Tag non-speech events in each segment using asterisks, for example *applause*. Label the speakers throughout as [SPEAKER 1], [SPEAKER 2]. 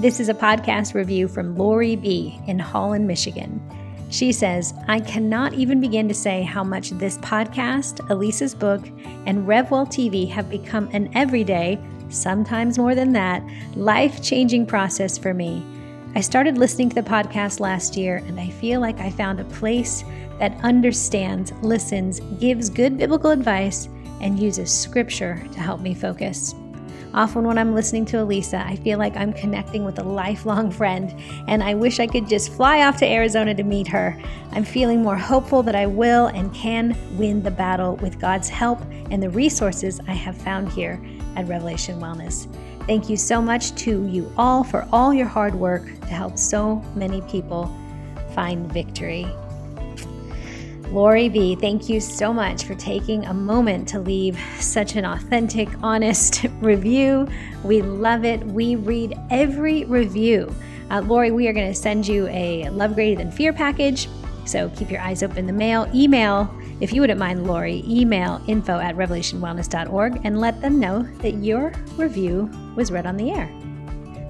[SPEAKER 1] This is a podcast review from Lori B. in Holland, Michigan. She says, I cannot even begin to say how much this podcast, Alisa's book, and RevWell TV have become an everyday, sometimes more than that, life changing process for me. I started listening to the podcast last year, and I feel like I found a place that understands, listens, gives good biblical advice, and uses scripture to help me focus. Often, when I'm listening to Alisa, I feel like I'm connecting with a lifelong friend, and I wish I could just fly off to Arizona to meet her. I'm feeling more hopeful that I will and can win the battle with God's help and the resources I have found here at Revelation Wellness. Thank you so much to you all for all your hard work to help so many people find victory. Lori B, thank you so much for taking a moment to leave such an authentic, honest *laughs* review. We love it. We read every review. Uh, Lori, we are going to send you a Love Greater Than Fear package. So keep your eyes open in the mail. Email if you wouldn't mind, Lori, email info at revelationwellness.org and let them know that your review was read on the air.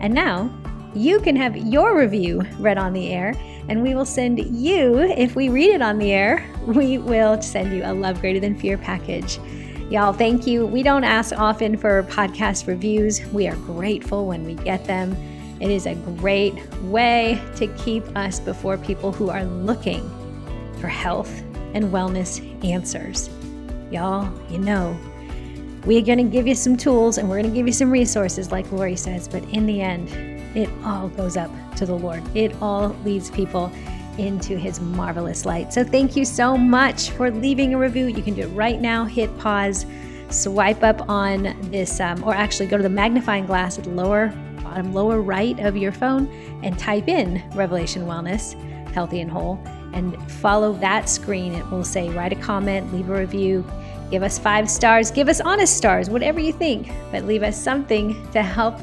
[SPEAKER 1] And now you can have your review read on the air, and we will send you, if we read it on the air, we will send you a Love Greater Than Fear package. Y'all, thank you. We don't ask often for podcast reviews. We are grateful when we get them. It is a great way to keep us before people who are looking for health and wellness answers. Y'all, you know, we're going to give you some tools and we're going to give you some resources, like Lori says, but in the end, it all goes up to the Lord. It all leads people into his marvelous light. So thank you so much for leaving a review. You can do it right now. Hit pause, swipe up on this, um, or actually go to the magnifying glass at the lower bottom lower right of your phone and type in Revelation Wellness, healthy and whole and follow that screen. It will say write a comment, leave a review, give us five stars, give us honest stars, whatever you think, but leave us something to help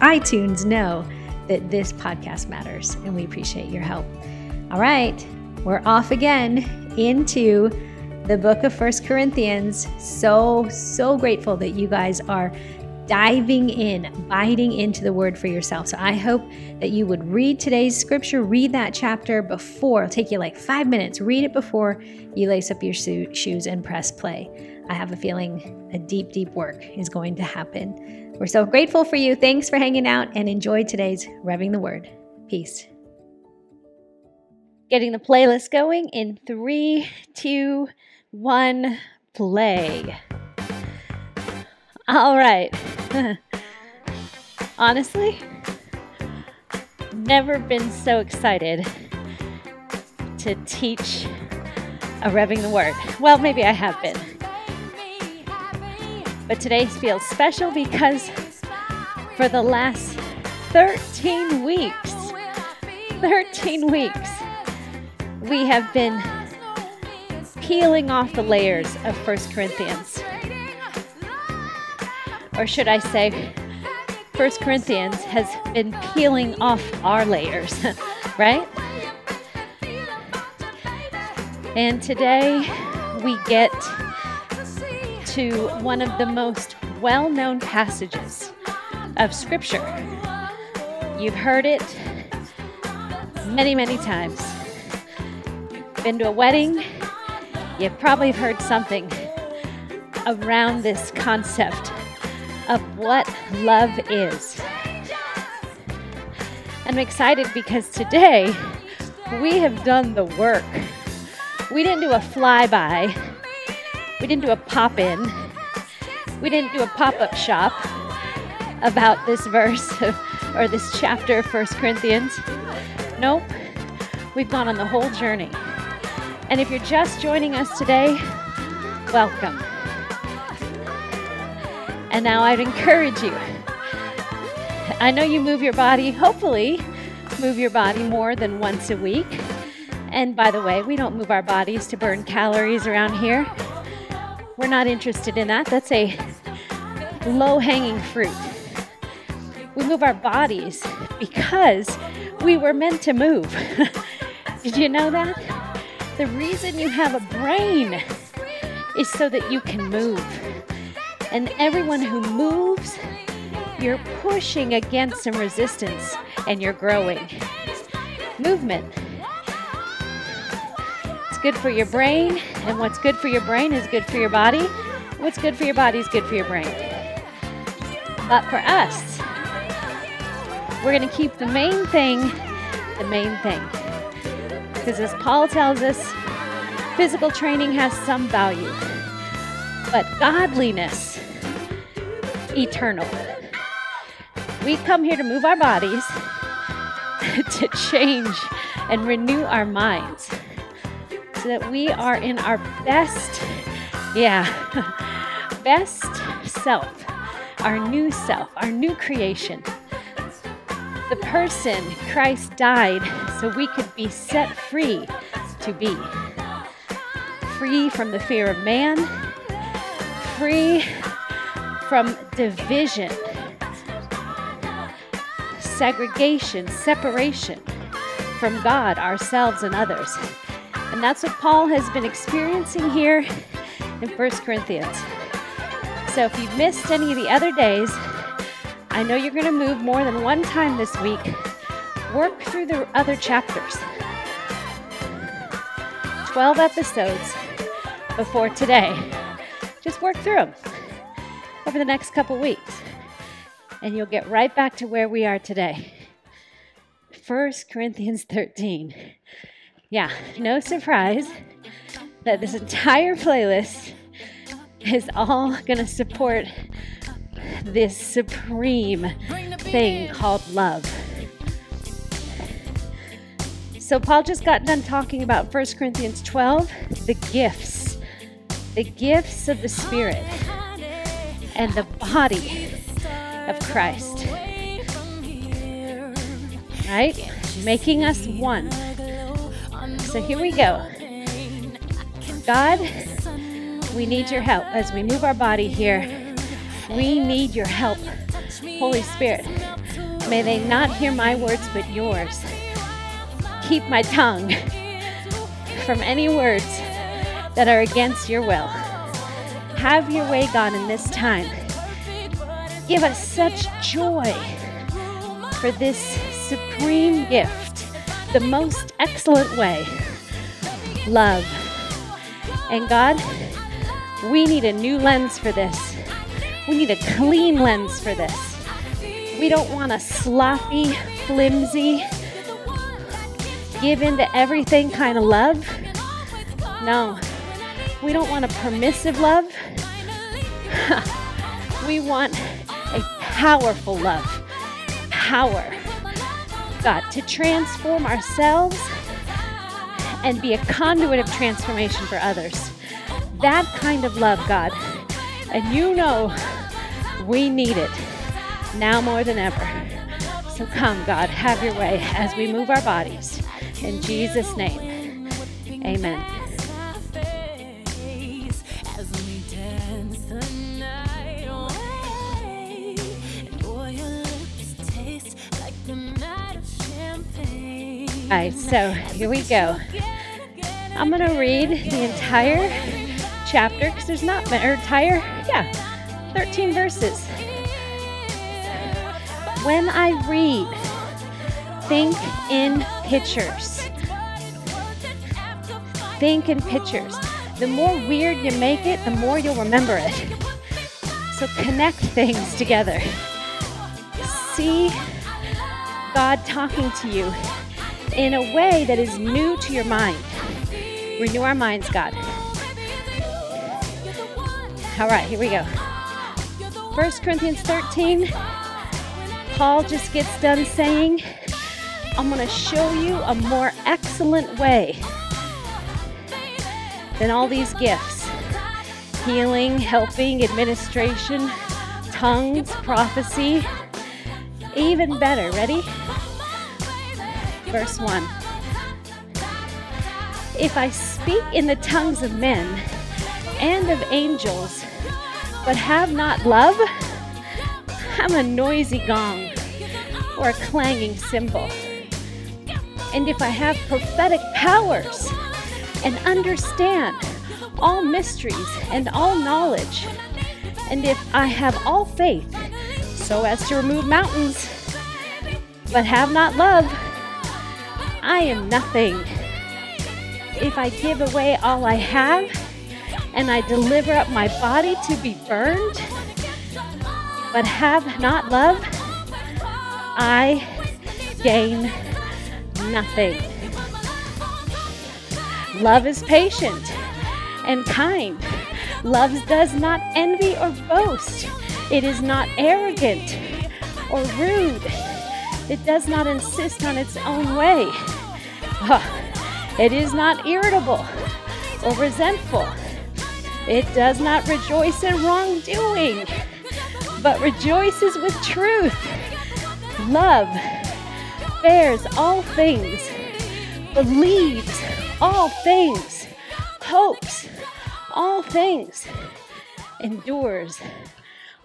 [SPEAKER 1] iTunes know that this podcast matters and we appreciate your help. All right, we're off again into the book of First Corinthians. So, so grateful that you guys are diving in, biting into the word for yourself. So I hope that you would read today's scripture, read that chapter before, it'll take you like five minutes, read it before you lace up your shoes and press play. I have a feeling a deep, deep work is going to happen. We're so grateful for you. Thanks for hanging out and enjoy today's Revving the Word. Peace. Getting the playlist going in three, two, one, play. All right. *laughs* Honestly, never been so excited to teach a revving the word. Well, maybe I have been. But today feels special because for the last 13 weeks, 13 weeks, we have been peeling off the layers of First Corinthians or should I say, First Corinthians has been peeling off our layers, *laughs* right? And today we get to one of the most well known passages of Scripture. You've heard it many, many times. Been to a wedding, you've probably heard something around this concept of what love is. I'm excited because today we have done the work. We didn't do a flyby, we didn't do a pop in, we didn't do a pop up shop about this verse *laughs* or this chapter of 1 Corinthians. Nope, we've gone on the whole journey. And if you're just joining us today, welcome. And now I'd encourage you. I know you move your body, hopefully, move your body more than once a week. And by the way, we don't move our bodies to burn calories around here. We're not interested in that. That's a low hanging fruit. We move our bodies because we were meant to move. *laughs* Did you know that? The reason you have a brain is so that you can move. And everyone who moves
[SPEAKER 2] you're pushing against some resistance and you're growing. Movement. Good for your brain, and what's good for your brain is good for your body. What's good for your body is good for your brain. But for us, we're going to keep the main thing the main thing. Because as Paul tells us, physical training has some value, but godliness, eternal. We come here to move our bodies, *laughs* to change and renew our minds that we are in our best, yeah, *laughs* best self, our new self, our new creation. The person Christ died so we could be set free to be. Free from the fear of man, free from division segregation, separation from God, ourselves, and others. And that's what Paul has been experiencing here in 1 Corinthians. So if you've missed any of the other days, I know you're going to move more than one time this week. Work through the other chapters. 12 episodes before today. Just work through them over the next couple weeks and you'll get right back to where we are today. 1 Corinthians 13. Yeah, no surprise that this entire playlist is all going to support this supreme thing called love. So, Paul just got done talking about 1 Corinthians 12, the gifts, the gifts of the Spirit, and the body of Christ. Right? Making us one. So here we go. God, we need your help as we move our body here. We need your help. Holy Spirit, may they not hear my words but yours. Keep my tongue from any words that are against your will. Have your way, God, in this time give us such joy for this supreme gift, the most excellent way love. And God, we need a new lens for this. We need a clean lens for this. We don't want a sloppy, flimsy, give in to everything kind of love. No, we don't want a permissive love. *laughs* we want a powerful love. Power. God, to transform ourselves and be a conduit of transformation for others. That kind of love, God. And you know we need it now more than ever. So come, God, have your way as we move our bodies. In Jesus' name, amen. All right, so here we go. I'm to read the entire chapter because there's not, or entire, yeah, 13 verses. When I read, think in pictures. Think in pictures. The more weird you make it, the more you'll remember it. So connect things together. See God talking to you in a way that is new to your mind. Renew our minds, God. All right, here we go. 1 Corinthians 13, Paul just gets done saying, I'm going to show you a more excellent way than all these gifts healing, helping, administration, tongues, prophecy. Even better. Ready? Verse 1. If I speak in the tongues of men and of angels, but have not love, I'm a noisy gong or a clanging cymbal. And if I have prophetic powers and understand all mysteries and all knowledge, and if I have all faith so as to remove mountains, but have not love, I am nothing. If I give away all I have and I deliver up my body to be burned, but have not love, I gain nothing. Love is patient and kind. Love does not envy or boast. It is not arrogant or rude. It does not insist on its own way. Ah, it is not irritable or resentful. It does not rejoice in wrongdoing, but rejoices with truth. Love bears all things, believes all things, hopes all things, endures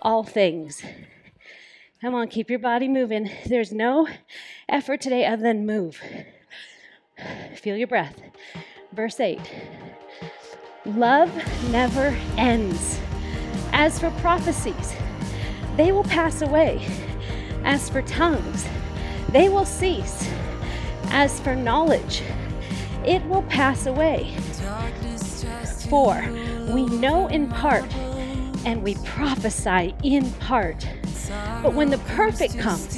[SPEAKER 2] all things. Come on, keep your body moving. There's no effort today other than move. Feel your breath. Verse 8 Love never ends. As for prophecies, they will pass away. As for tongues, they will cease. As for knowledge, it will pass away. For we know in part and we prophesy in part. But when the perfect comes,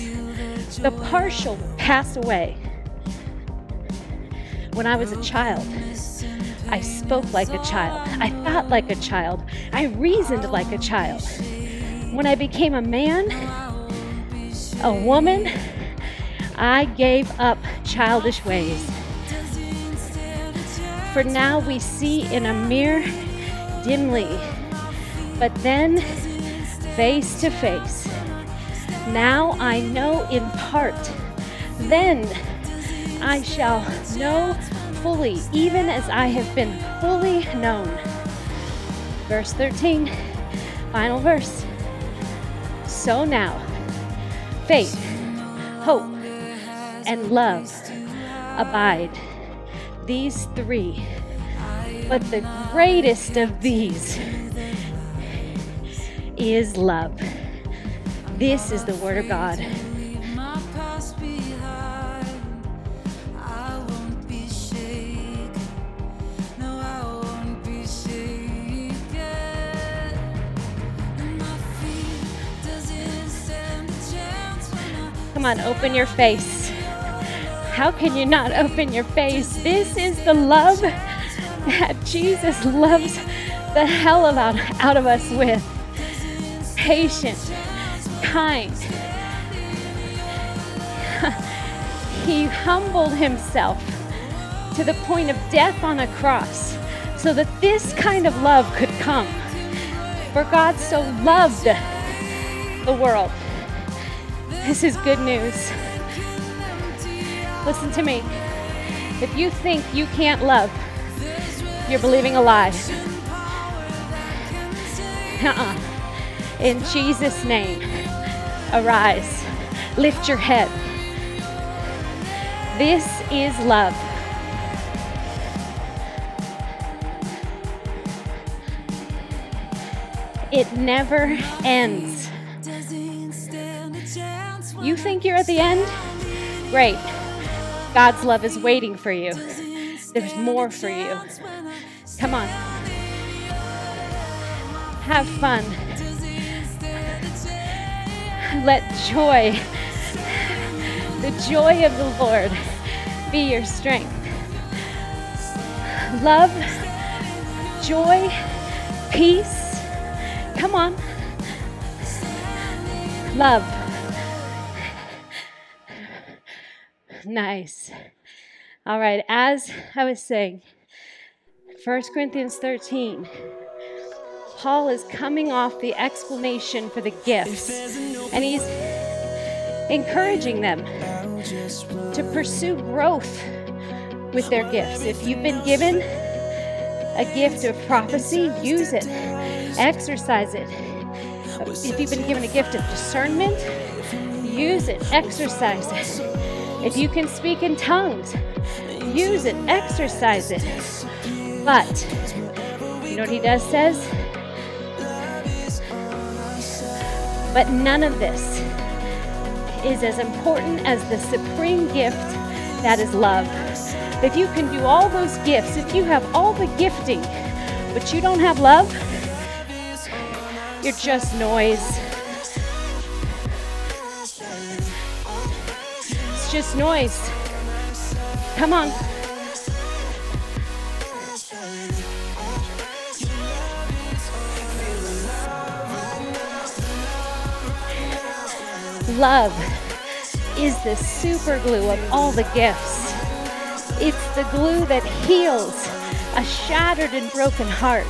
[SPEAKER 2] the partial pass away. When I was a child, I spoke like a child. I thought like a child. I reasoned like a child. When I became a man, a woman, I gave up childish ways. For now we see in a mirror dimly, but then face to face. Now I know in part, then I shall know fully, even as I have been fully known. Verse 13, final verse. So now, faith, hope, and love abide these three. But the greatest of these is love. This is the Word of God. Come on, open your face. How can you not open your face? This is the love that Jesus loves the hell out, out of us with. Patient, kind. *laughs* he humbled himself to the point of death on a cross so that this kind of love could come. For God so loved the world. This is good news. Listen to me. If you think you can't love, you're believing a lie. Uh-uh. In Jesus' name, arise. Lift your head. This is love. It never ends. You think you're at the end? Great. God's love is waiting for you. There's more for you. Come on. Have fun. Let joy, the joy of the Lord, be your strength. Love, joy, peace. Come on. Love. Nice. All right, as I was saying, 1 Corinthians 13, Paul is coming off the explanation for the gifts, and he's encouraging them to pursue growth with their gifts. If you've been given a gift of prophecy, use it, exercise it. If you've been given a gift of discernment, use it, exercise it. If you can speak in tongues, use it, exercise it. But, you know what he does says? But none of this is as important as the supreme gift that is love. If you can do all those gifts, if you have all the gifting, but you don't have love, you're just noise. It's just noise. Come on. Love is the super glue of all the gifts. It's the glue that heals a shattered and broken heart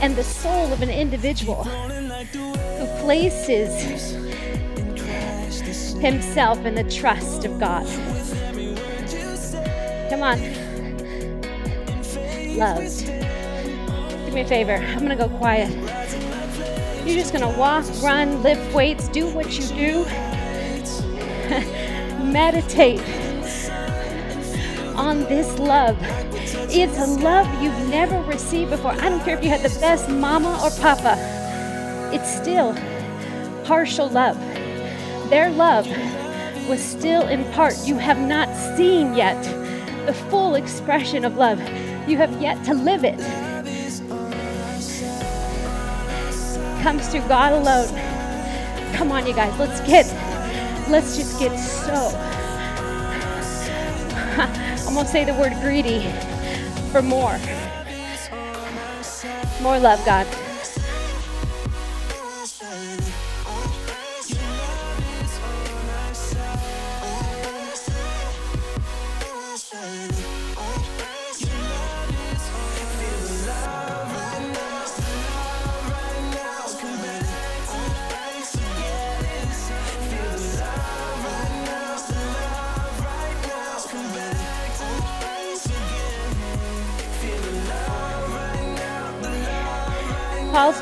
[SPEAKER 2] and the soul of an individual who places himself in the trust of God. Come on. Love. Do me a favor. I'm going to go quiet. You're just to walk, run, lift weights, do what you do. *laughs* Meditate on this love. It's a love you've never received before. I don't care if you had the best mama or papa, it's still partial love. Their love was still in part. You have not seen yet the full expression of love, you have yet to live it. Comes through God alone. Come on, you guys, let's get, let's just get so I'm to say the word greedy for more. More love, God.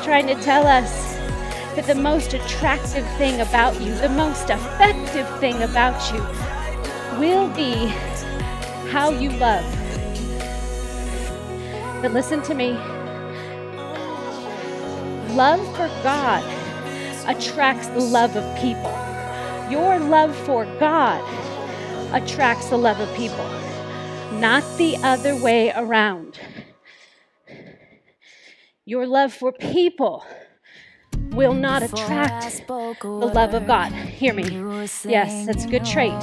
[SPEAKER 2] Trying to tell us that the most attractive thing about you, the most effective thing about you, will be how you love. But listen to me love for God attracts the love of people. Your love for God attracts the love of people, not the other way around. Your love for people will not attract the love of God. Hear me. Yes, that's a good trait.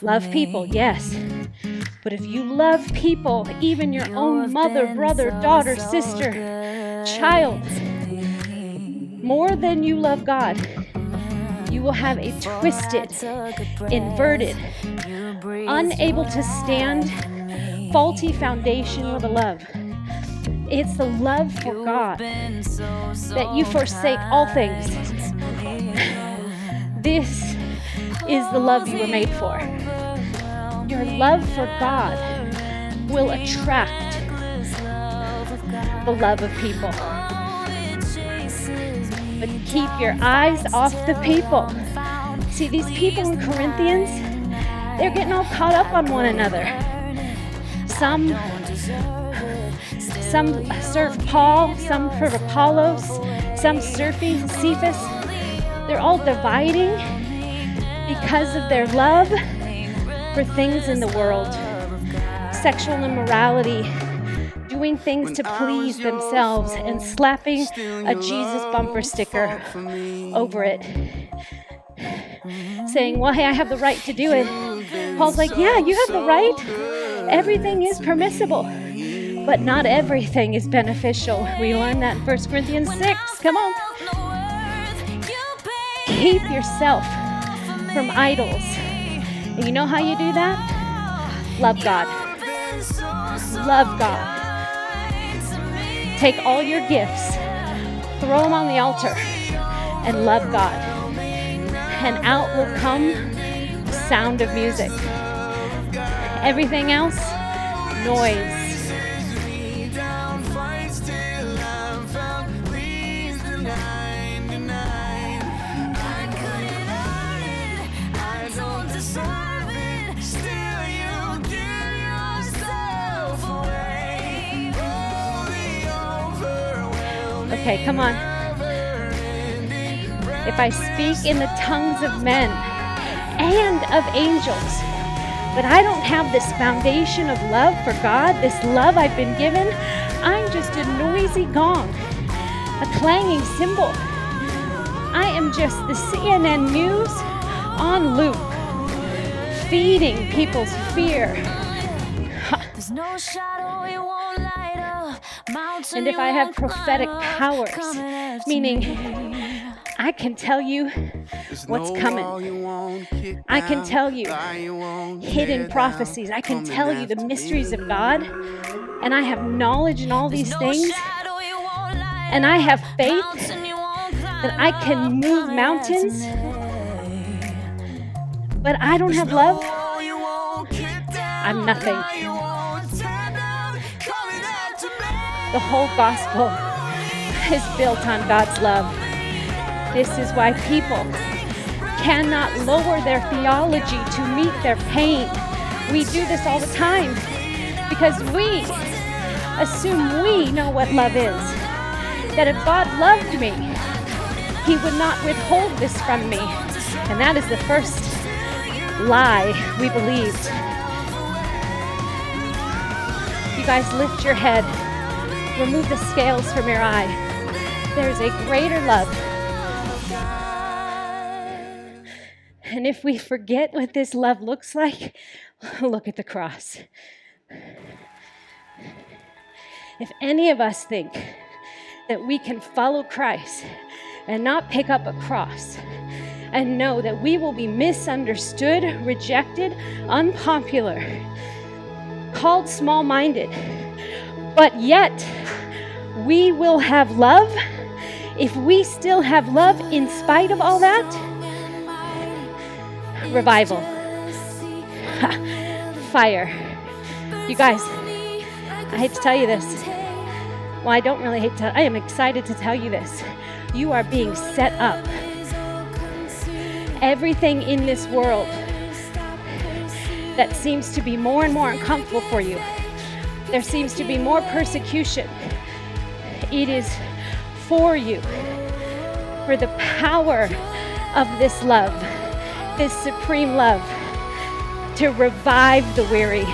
[SPEAKER 2] Love people, yes. But if you love people, even your own mother, brother, daughter, sister, child, more than you love God, you will have a twisted, inverted, unable to stand, faulty foundation of a love. It's the love for God that you forsake all things. *laughs* This is the love you were made for. Your love for God will attract the love of people. But keep your eyes off the people. See, these people in Corinthians, they're getting all caught up on one another. Some some serve Paul, some serve Apollos, some serve Cephas. They're all dividing because of their love for things in the world sexual immorality, doing things to please themselves, and slapping a Jesus bumper sticker over it. Saying, Well, hey, I have the right to do it. Paul's like, Yeah, you have the right. Everything is permissible. But not everything is beneficial. We learn that in 1 Corinthians 6. Come on. Keep yourself from idols. And you know how you do that? Love God. Love God. Take all your gifts, throw them on the altar, and love God. And out will come the sound of music. Everything else, noise. Okay, come on. if I speak in the tongues of men and of angels, but I don't have this foundation of love for God, this love I've been given, I'm just a noisy gong, a clanging cymbal. I am just the CNN news on loop, feeding people's fear. *laughs* And if I have prophetic powers, meaning I can tell you what's coming. I can tell you hidden prophecies. I can tell you the mysteries of God. And I have knowledge in all these things. And I have faith that I can move mountains. But I don't have love. I'm nothing. The whole gospel is built on God's love. This is why people cannot lower their theology to meet their pain. We do this all the time because we assume we know what love is. That if God loved me, He would not withhold this from me. And that is the first lie we believed. You guys lift your head, remove the scales from your eye. There is a greater love And if we forget what this love looks like, *laughs* look at the cross. If any of us think that we can follow Christ and not pick up a cross and know that we will be misunderstood, rejected, unpopular, called small minded, but yet we will have love, if we still have love in spite of all that, revival, *laughs* fire. You guys, I hate to tell you this. Well, I don't really hate to, I am excited to tell you this. You are being set up. Everything in this world that seems to be more and more uncomfortable for you, there seems to be more persecution. It is for you, for the power of this love this supreme love to revive the weary.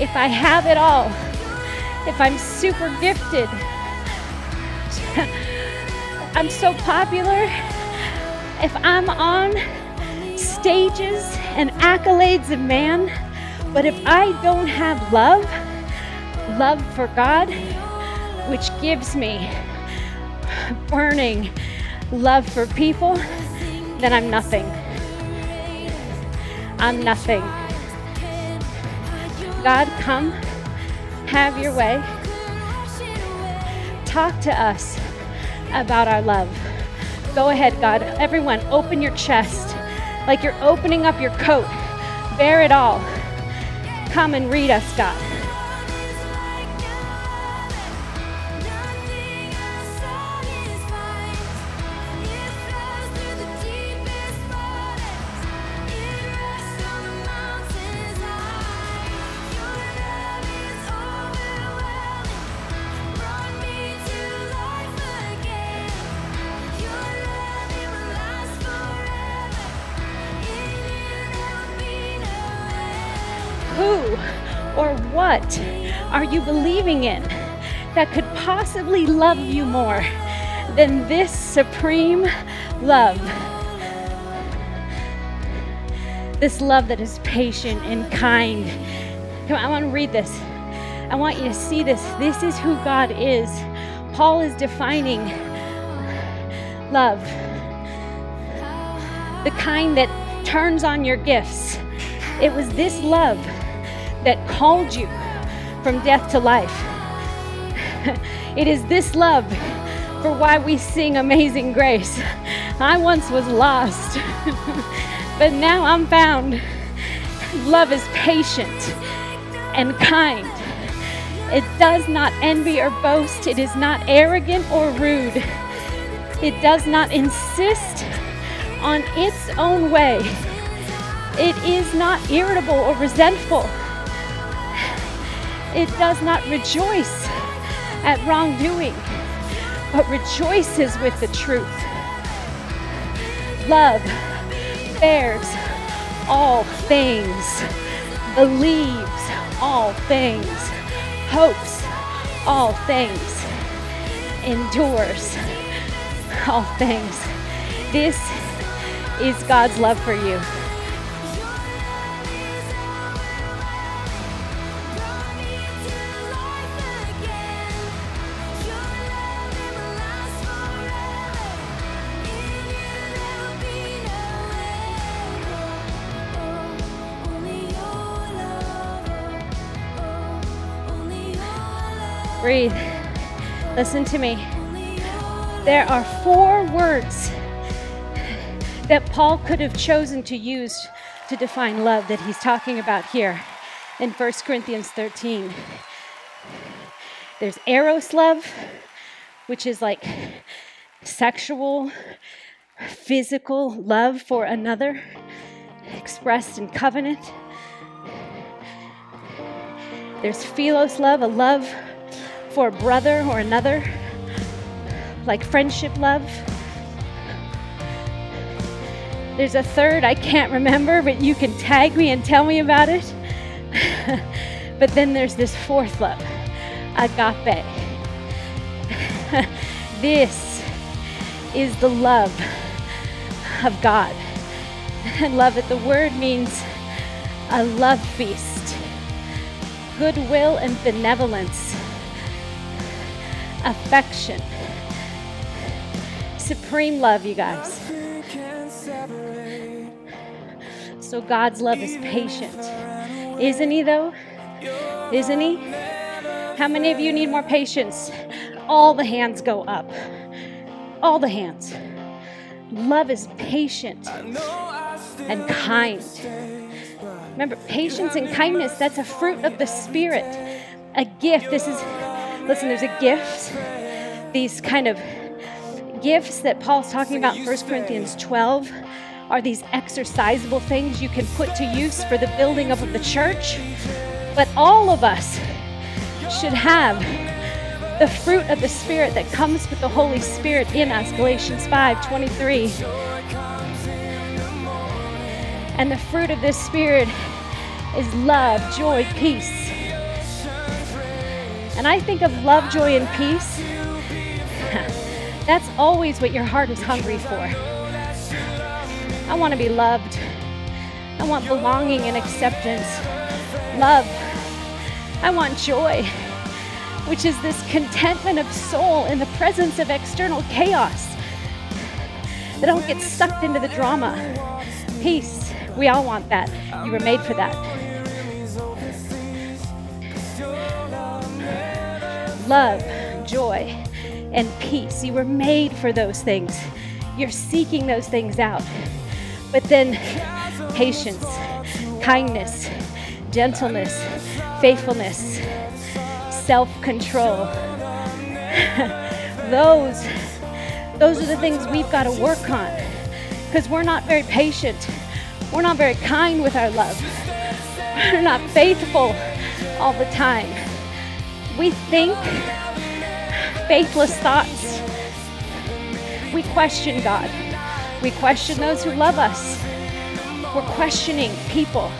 [SPEAKER 2] If I have it all, if I'm super gifted, *laughs* I'm so popular, if I'm on stages and accolades of man, but if I don't have love, love for God, which gives me burning love for people, then I'm nothing. I'm nothing. God, come, have your way. Talk to us about our love. Go ahead, God. Everyone, open your chest like you're opening up your coat. Bear it all. Come and read us, God. What are you believing in that could possibly love you more than this supreme love? This love that is patient and kind. Come on, I want to read this. I want you to see this. This is who God is. Paul is defining love the kind that turns on your gifts. It was this love that called you from death to life. it is this love for why we sing Amazing Grace. I once was lost, but now I'm found. Love is patient and kind. It does not envy or boast. It is not arrogant or rude. It does not insist on its own way. It is not irritable or resentful. It does not rejoice at wrongdoing, but rejoices with the truth. Love bears all things, believes all things, hopes all things, endures all things. This is God's love for you. Breathe. Listen to me. There are four words that Paul could have chosen to use to define love that he's talking about here in 1 Corinthians 13. There's eros love, which is like sexual, physical love for another, expressed in covenant. There's philos love, a love for a brother or another, like friendship love. There's a third I can't remember, but you can tag me and tell me about it. *laughs* but then there's this fourth love, agape. *laughs* this is the love of God. And *laughs* love it, the word means a love feast, goodwill and benevolence affection. Supreme love, you guys. So God's love is patient. Isn't He, though? Isn't He? How many of you need more patience? All the hands go up. All the hands. Love is patient and kind. Remember, patience and kindness, that's a fruit of the Spirit, a gift. This is Listen, there's a gift, these kind of gifts that Paul's talking about in 1 Corinthians 12 are these exercisable things you can put to use for the building up of the church. But all of us should have the fruit of the Spirit that comes with the Holy Spirit in us, Galatians 5 23. And the fruit of this Spirit is love, joy, peace, and I think of love, joy, and peace. *laughs* That's always what your heart is hungry for. I want to be loved. I want belonging and acceptance. Love. I want joy, which is this contentment of soul in the presence of external chaos. That don't get sucked into the drama. Peace. We all want that. You were made for that. Love, joy, and peace. You were made for those things. You're seeking those things out. But then, patience, kindness, gentleness, faithfulness, self control. *laughs* those, those are the things we've got to work on because we're not very patient. We're not very kind with our love. *laughs* We're not faithful all the time we think faithless thoughts. We question God. We question those who love us. We're questioning people.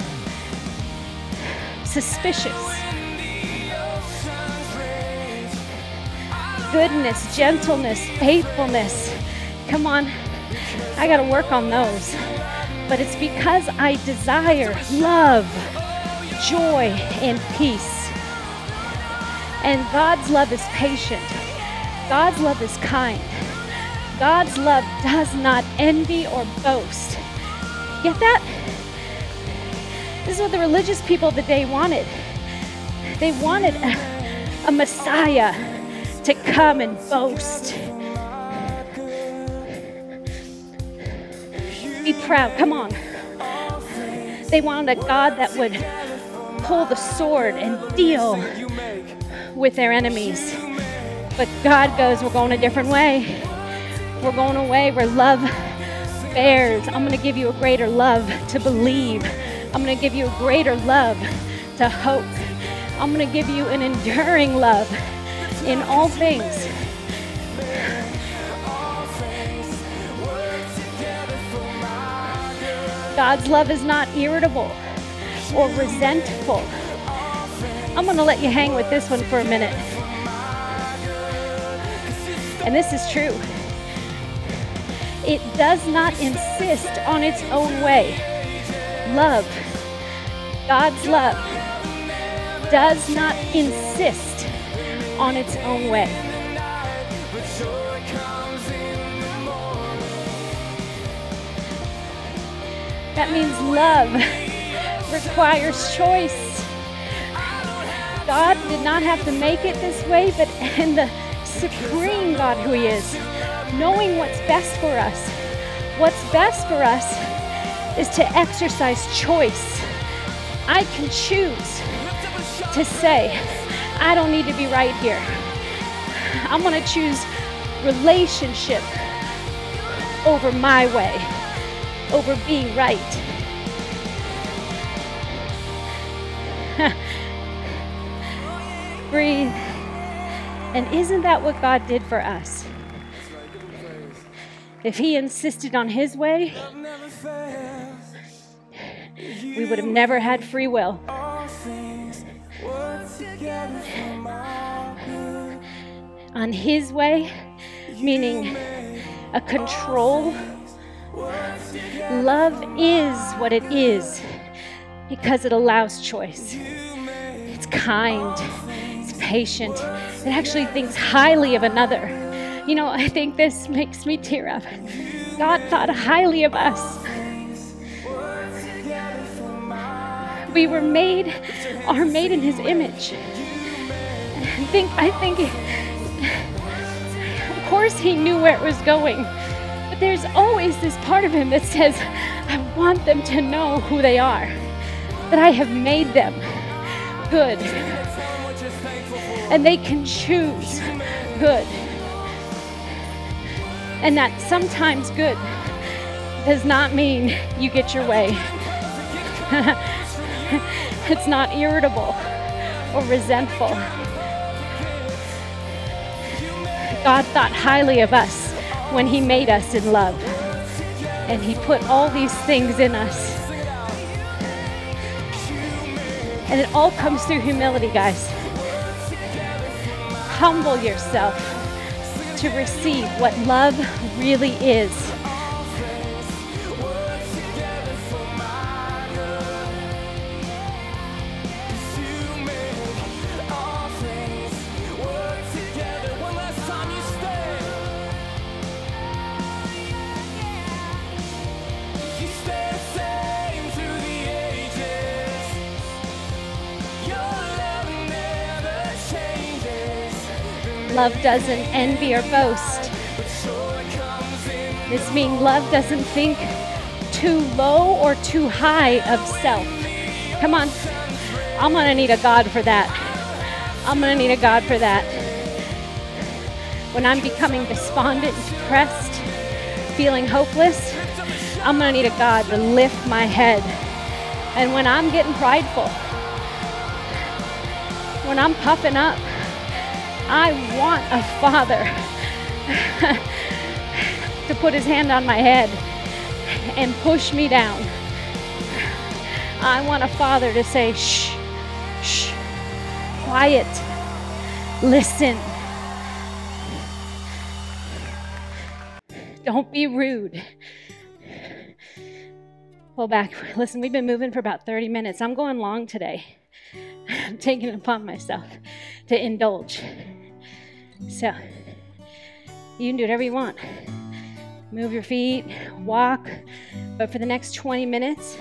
[SPEAKER 2] Suspicious. Goodness, gentleness, faithfulness. Come on. I got to work on those. But it's because I desire love, joy, and peace. And God's love is patient. God's love is kind. God's love does not envy or boast. Get that? This is what the religious people of the day wanted. They wanted a, a Messiah to come and boast. Be proud. Come on. They wanted a God that would pull the sword and deal with their enemies. But God goes, we're going a different way. We're going away where love bears. I'm going to give you a greater love to believe. I'm going to give you a greater love to hope. I'm going to give you an enduring love in all things. God's love is not irritable or resentful. I'm going to let you hang with this one for a minute. And this is true. It does not insist on its own way. Love, God's love, does not insist on its own way. That means love *laughs* requires choice. God did not have to make it this way, but *laughs* in the supreme God who He is, knowing what's best for us, what's best for us is to exercise choice. I can choose to say, I don't need to be right here. I'm going to choose relationship over my way, over being right. Breathe. And isn't that what God did for us? If He insisted on His way, we would have never had free will. On His way, meaning a control. Love is what it is because it allows choice. It's kind, patient, it actually thinks highly of another. You know, I think this makes me tear up. God thought highly of us. We were made, are made in His image. I think, I think, of course, He knew where it was going. But there's always this part of Him that says, I want them to know who they are, that I have made them good, and they can choose good. And that sometimes good does not mean you get your way. *laughs* it's not irritable or resentful. God thought highly of us when He made us in love. And He put all these things in us. And it all comes through humility, guys. Humble yourself to receive what love really is. Love doesn't envy or boast. This means love doesn't think too low or too high of self. Come on. I'm going to need a God for that. I'm going to need a God for that. When I'm becoming despondent depressed, feeling hopeless, I'm going to need a God to lift my head. And when I'm getting prideful, when I'm puffing up, I want a father *laughs* to put his hand on my head and push me down. I want a father to say, shh, shh, quiet, listen. Don't be rude. Pull back. Listen, we've been moving for about 30 minutes. I'm going long today. *laughs* I'm taking it upon myself to indulge. So, you can do whatever you want. Move your feet, walk, but for the next 20 minutes,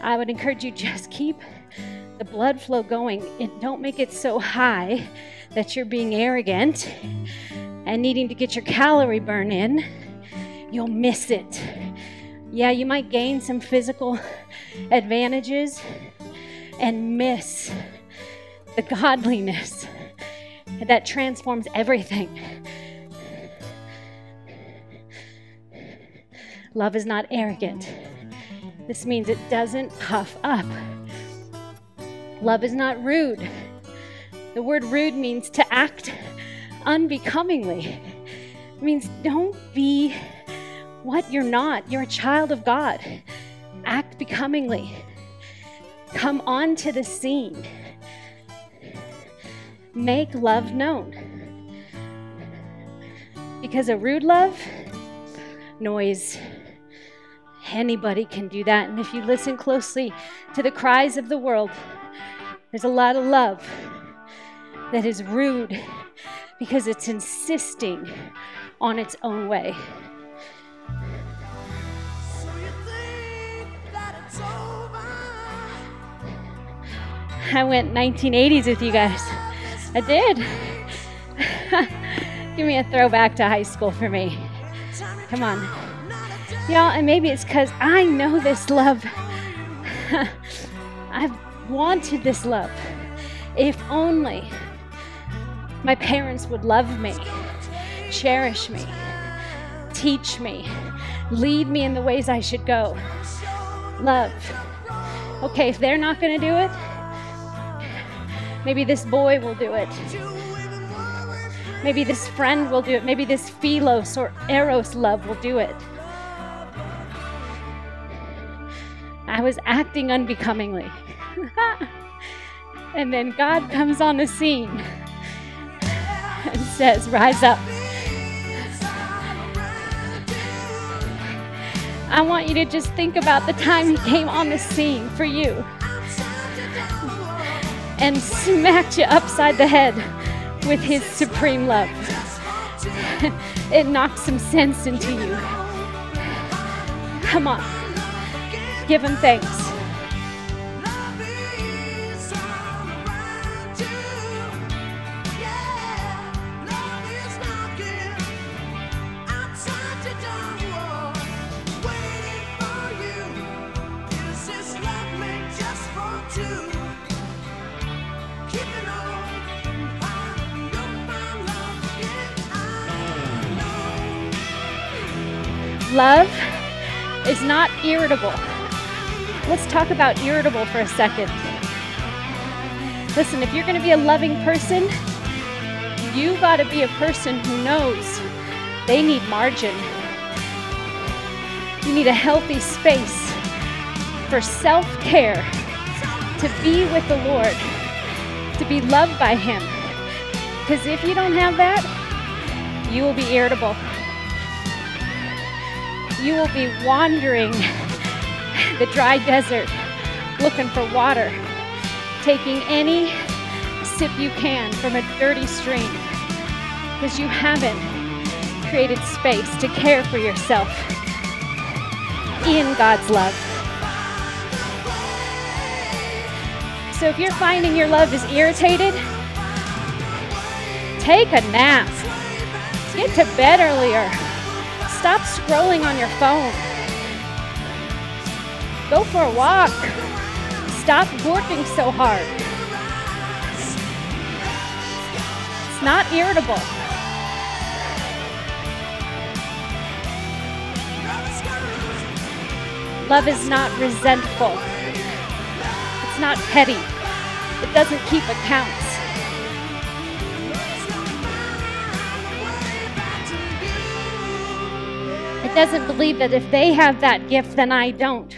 [SPEAKER 2] I would encourage you just keep the blood flow going and don't make it so high that you're being arrogant and needing to get your calorie burn in. You'll miss it. Yeah, you might gain some physical advantages and miss the godliness that transforms everything. Love is not arrogant. This means it doesn't puff up. Love is not rude. The word rude means to act unbecomingly. It means don't be what you're not. You're a child of God. Act becomingly. Come onto the scene. Make love known. Because a rude love, noise. Anybody can do that. And if you listen closely to the cries of the world, there's a lot of love that is rude because it's insisting on its own way. I went 1980s with you guys. I did. *laughs* Give me a throwback to high school for me. Come on. Y'all, and maybe it's because I know this love. *laughs* I've wanted this love. If only my parents would love me, cherish me, teach me, lead me in the ways I should go. Love. Okay, if they're not going to do it, maybe this boy will do it. Maybe this friend will do it. Maybe this philos or eros love will do it. I was acting unbecomingly. *laughs* and then God comes on the scene and says, Rise up. I want you to just think about the time He came on the scene for you and smacked you upside the head with His supreme love. it knocked some sense into you. Come on, give Him thanks. Love is not irritable. Let's talk about irritable for a second. Listen, if you're going to be a loving person, you got to be a person who knows they need margin. You need a healthy space for self care, to be with the Lord, to be loved by Him. Because if you don't have that, you will be irritable you will be wandering the dry desert looking for water, taking any sip you can from a dirty stream because you haven't created space to care for yourself in God's love. So if you're finding your love is irritated, take a nap. Get to bed earlier. Scrolling on your phone. Go for a walk. Stop working so hard. It's not irritable. Love is not resentful. It's not petty. It doesn't keep accounts. Doesn't believe that if they have that gift, then I don't.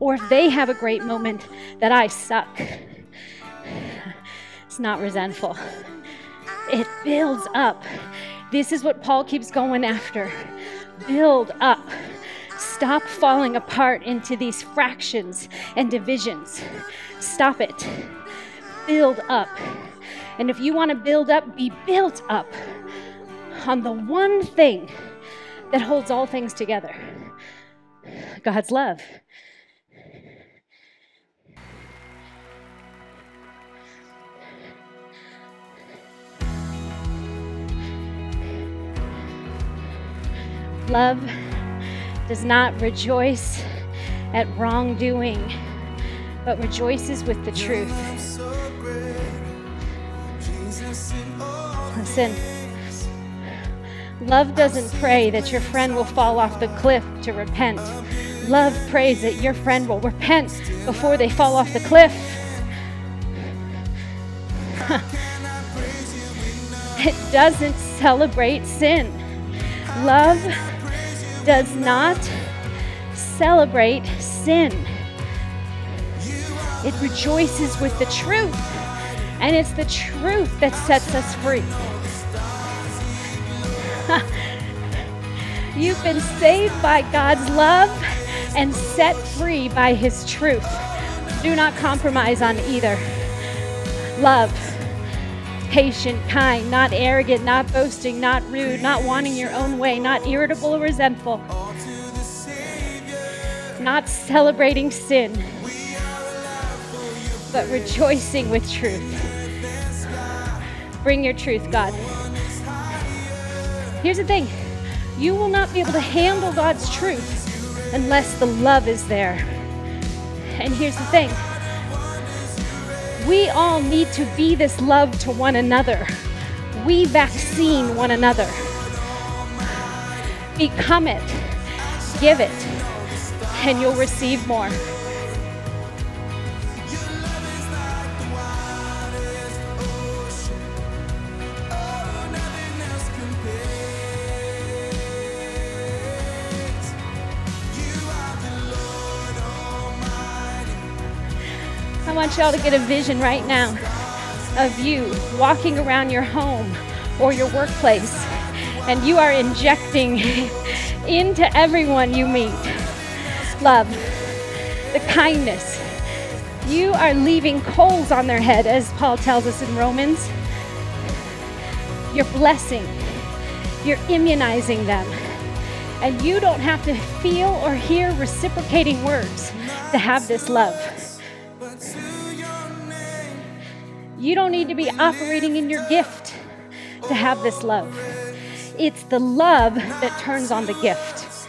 [SPEAKER 2] Or if they have a great moment, that I suck. It's not resentful. It builds up. This is what Paul keeps going after. Build up. Stop falling apart into these fractions and divisions. Stop it. Build up. And if you want to build up, be built up on the one thing that holds all things together God's love. Love does not rejoice at wrongdoing, but rejoices with the truth. Listen. Love doesn't pray that your friend will fall off the cliff to repent. Love prays that your friend will repent before they fall off the cliff. *laughs* it doesn't celebrate sin. Love does not celebrate sin. It rejoices with the truth, and it's the truth that sets us free. You've been saved by God's love and set free by His truth. Do not compromise on either. Love, patient, kind, not arrogant, not boasting, not rude, not wanting your own way, not irritable or resentful, not celebrating sin, but rejoicing with truth. Bring your truth, God. Here's the thing you will not be able to handle God's truth unless the love is there. And here's the thing we all need to be this love to one another. We vaccine one another. Become it, give it, and you'll receive more. Want y'all to get a vision right now of you walking around your home or your workplace and you are injecting *laughs* into everyone you meet love, the kindness. You are leaving coals on their head, as Paul tells us in Romans. You're blessing, you're immunizing them. And you don't have to feel or hear reciprocating words to have this love. You don't need to be operating in your gift to have this love. It's the love that turns on the gift.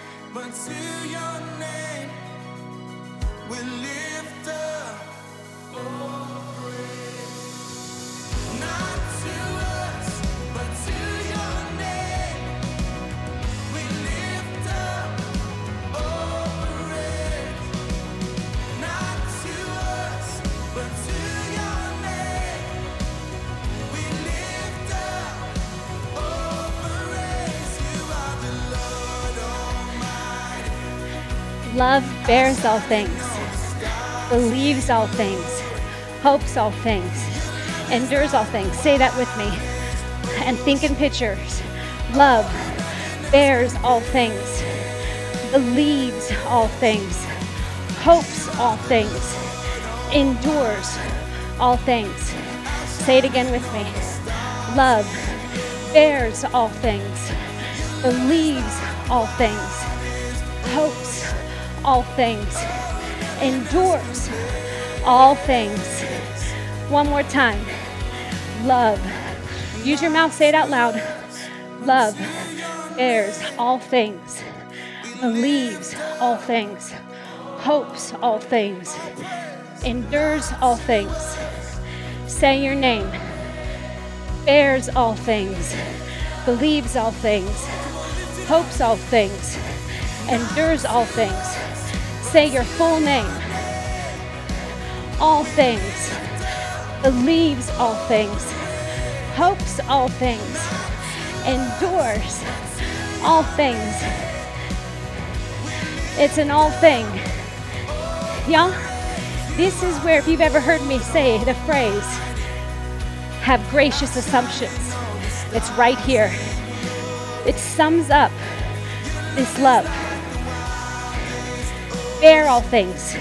[SPEAKER 2] Bears all things, believes all things, hopes all things, endures all things. Say that with me. And think in pictures. Love bears all things, believes all things, hopes all things, endures all things. Say it again with me. Love bears all things, believes all things, all things, endures all things. One more time. Love. Use your mouth, say it out loud. Love bears all things, believes all things, hopes all things, endures all things. Say your name. Bears all things, believes all things, hopes all things, endures all things. Say your full name. All things, believes all things, hopes all things, endures all things. It's an all thing. Y'all, this is where, if you've ever heard me say the phrase, have gracious assumptions, it's right here. It sums up this love bear all things,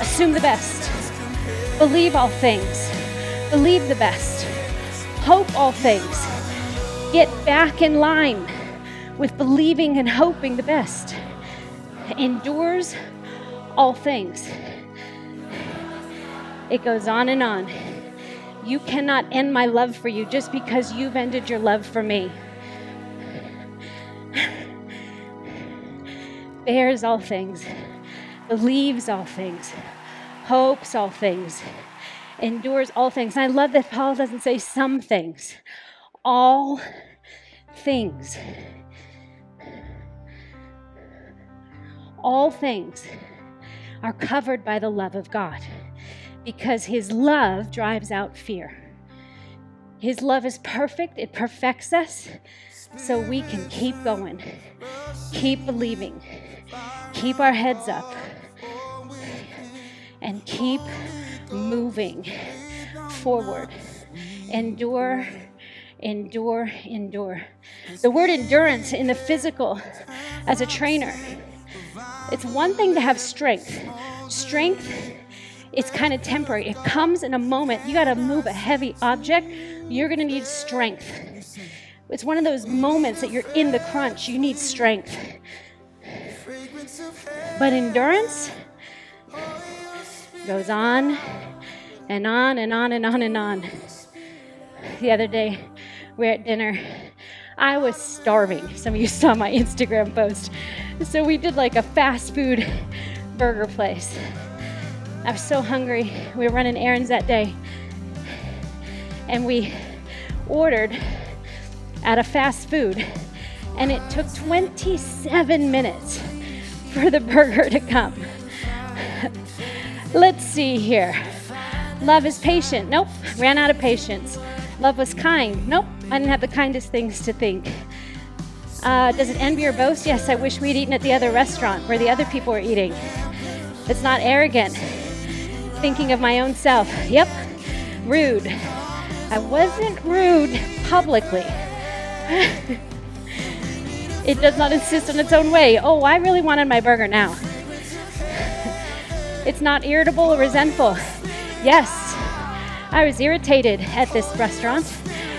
[SPEAKER 2] assume the best, believe all things, believe the best, hope all things, get back in line with believing and hoping the best, endures all things. It goes on and on. You cannot end my love for you just because you've ended your love for me. Bears all things believes all things, hopes all things, endures all things. And I love that Paul doesn't say some things, all things, all things are covered by the love of God because His love drives out fear. His love is perfect, it perfects us so we can keep going, keep believing, keep our heads up, and keep moving forward. Endure, endure, endure. The word endurance in the physical, as a trainer, it's one thing to have strength. Strength it's kind of temporary. It comes in a moment. You got to move a heavy object, you're going to need strength. It's one of those moments that you're in the crunch, you need strength. But endurance goes on and on and on and on and on. The other day, we are at dinner. I was starving. Some of you saw my Instagram post. So we did like a fast food burger place. I was so hungry. We were running errands that day. And we ordered at a fast food. And it took 27 minutes for the burger to come. Let's see here. Love is patient. Nope, ran out of patience. Love was kind. Nope, I didn't have the kindest things to think. Uh, does it envy or boast? Yes, I wish we'd eaten at the other restaurant where the other people were eating. It's not arrogant thinking of my own self. Yep, rude. I wasn't rude publicly. *laughs* it does not insist on its own way. Oh, I really wanted my burger now. *laughs* it's not irritable or resentful. Yes, I was irritated at this restaurant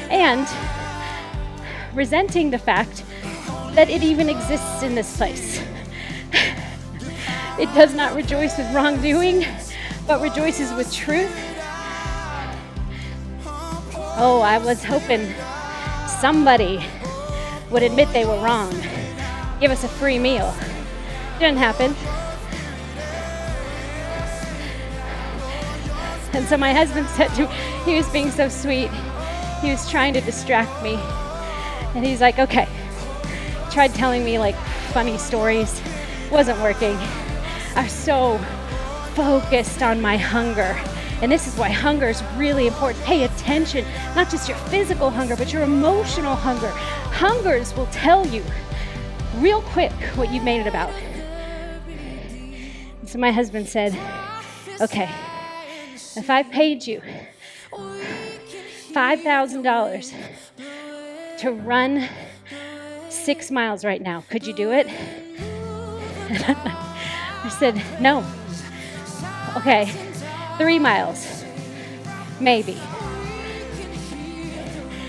[SPEAKER 2] and resenting the fact that it even exists in this place. *laughs* it does not rejoice with wrongdoing but rejoices with truth. Oh, I was hoping somebody would admit they were wrong, give us a free meal. Didn't happen. And so my husband said to me, he was being so sweet. He was trying to distract me. And he's like, okay. Tried telling me like funny stories. Wasn't working. I was so focused on my hunger. And this is why hunger is really important. Pay attention, not just your physical hunger, but your emotional hunger. Hungers will tell you real quick what you've made it about. And so my husband said, Okay, if I paid you $5,000 to run six miles right now, could you do it? *laughs* I said, No. Okay, three miles, maybe.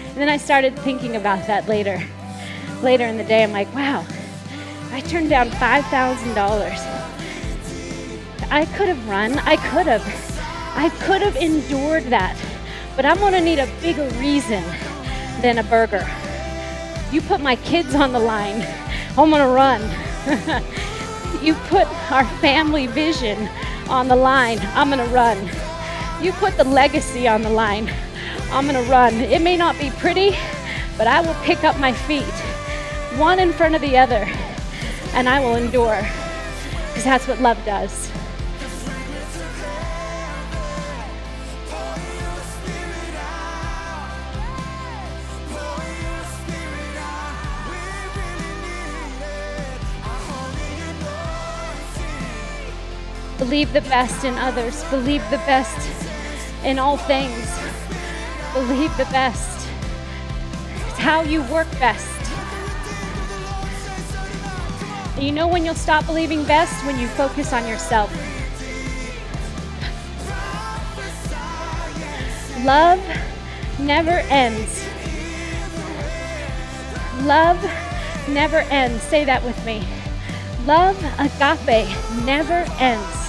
[SPEAKER 2] And then I started thinking about that later. Later in the day, I'm like, wow, I turned down $5,000. I could have run, I could have, I could have endured that, but I'm gonna need a bigger reason than a burger. You put my kids on the line, I'm gonna run. *laughs* you put our family vision on the line, I'm going to run. You put the legacy on the line, I'm going to run. It may not be pretty, but I will pick up my feet, one in front of the other, and I will endure because that's what love does. Believe the best in others. Believe the best in all things. Believe the best. It's how you work best. And you know when you'll stop believing best? When you focus on yourself. Love never ends. Love never ends. Say that with me. Love, agape, never ends.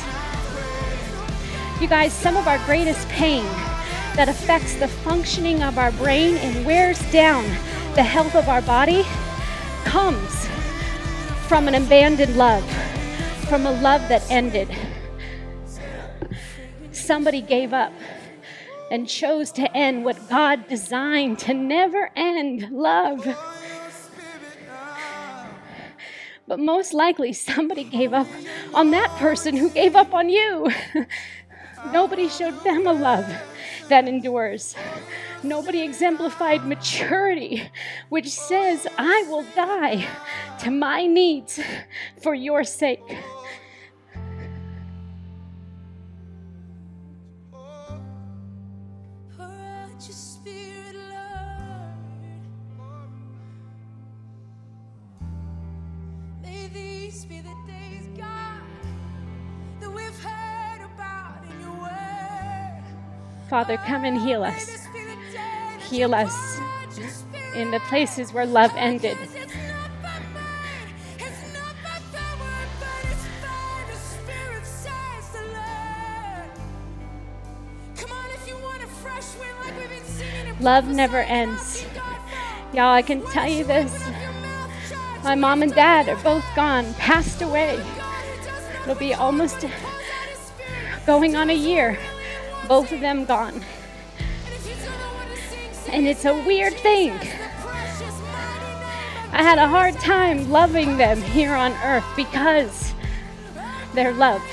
[SPEAKER 2] You guys, some of our greatest pain that affects the functioning of our brain and wears down the health of our body comes from an abandoned love, from a love that ended. Somebody gave up and chose to end what God designed to never end love. But most likely, somebody gave up on that person who gave up on you. *laughs* Nobody showed them a love that endures. Nobody exemplified maturity, which says, I will die to my needs for your sake. Father, come and heal us. Heal us in the places where love ended. Love never ends. Y'all, I can tell you this. My mom and dad are both gone, passed away. It'll be almost going on a year both of them gone. And it's a weird thing. I had a hard time loving them here on earth because their love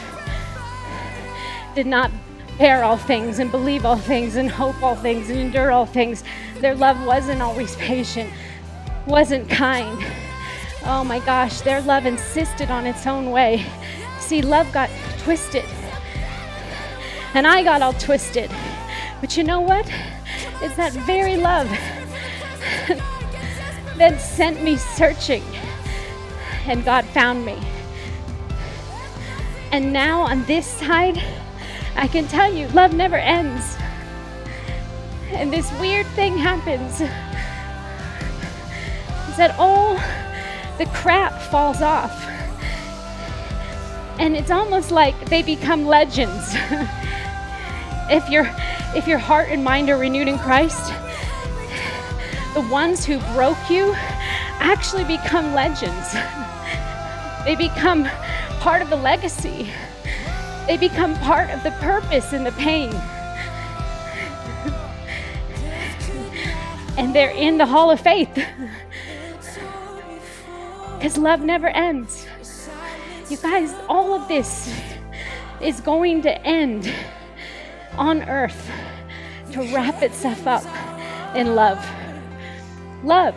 [SPEAKER 2] did not bear all things and believe all things and hope all things and endure all things. Their love wasn't always patient, wasn't kind. Oh my gosh, their love insisted on its own way. See, love got twisted and I got all twisted. But you know what? It's that very love that sent me searching, and God found me. And now on this side, I can tell you, love never ends. And this weird thing happens is that all the crap falls off. And it's almost like they become legends. *laughs* if your if your heart and mind are renewed in Christ, the ones who broke you actually become legends. they become part of the legacy. They become part of the purpose and the pain. and they're in the hall of faith. Because love never ends. You guys, all of this is going to end on earth to wrap itself up in love. Love.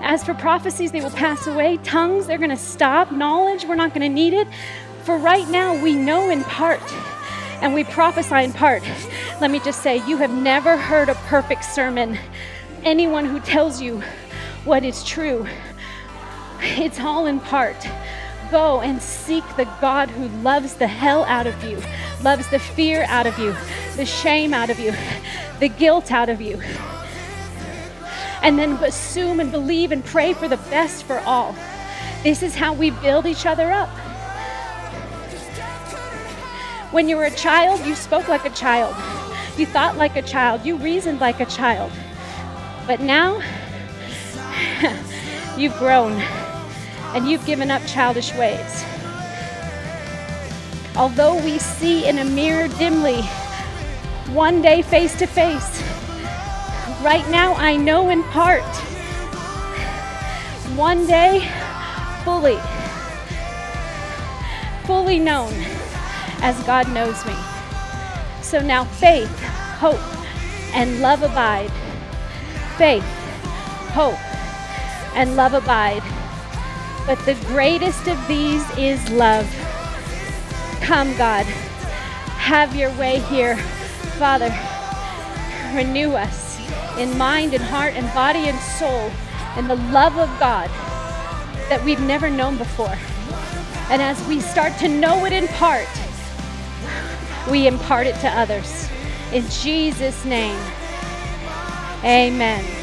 [SPEAKER 2] As for prophecies, they will pass away. Tongues, they're going to stop. Knowledge, we're not going to need it. For right now, we know in part and we prophesy in part. Let me just say, you have never heard a perfect sermon. Anyone who tells you what is true, it's all in part. Go and seek the God who loves the hell out of you, loves the fear out of you, the shame out of you, the guilt out of you. And then assume and believe and pray for the best for all. This is how we build each other up. When you were a child, you spoke like a child. You thought like a child. You reasoned like a child. But now, *laughs* you've grown and you've given up childish ways. Although we see in a mirror dimly, one day face to face, right now I know in part. One day, fully, fully known as God knows me. So now faith, hope, and love abide. Faith, hope, and love abide. But the greatest of these is love. Come, God. Have your way here. Father, renew us in mind and heart and body and soul in the love of God that we've never known before. And as we start to know it in part, we impart it to others. In Jesus' name, amen.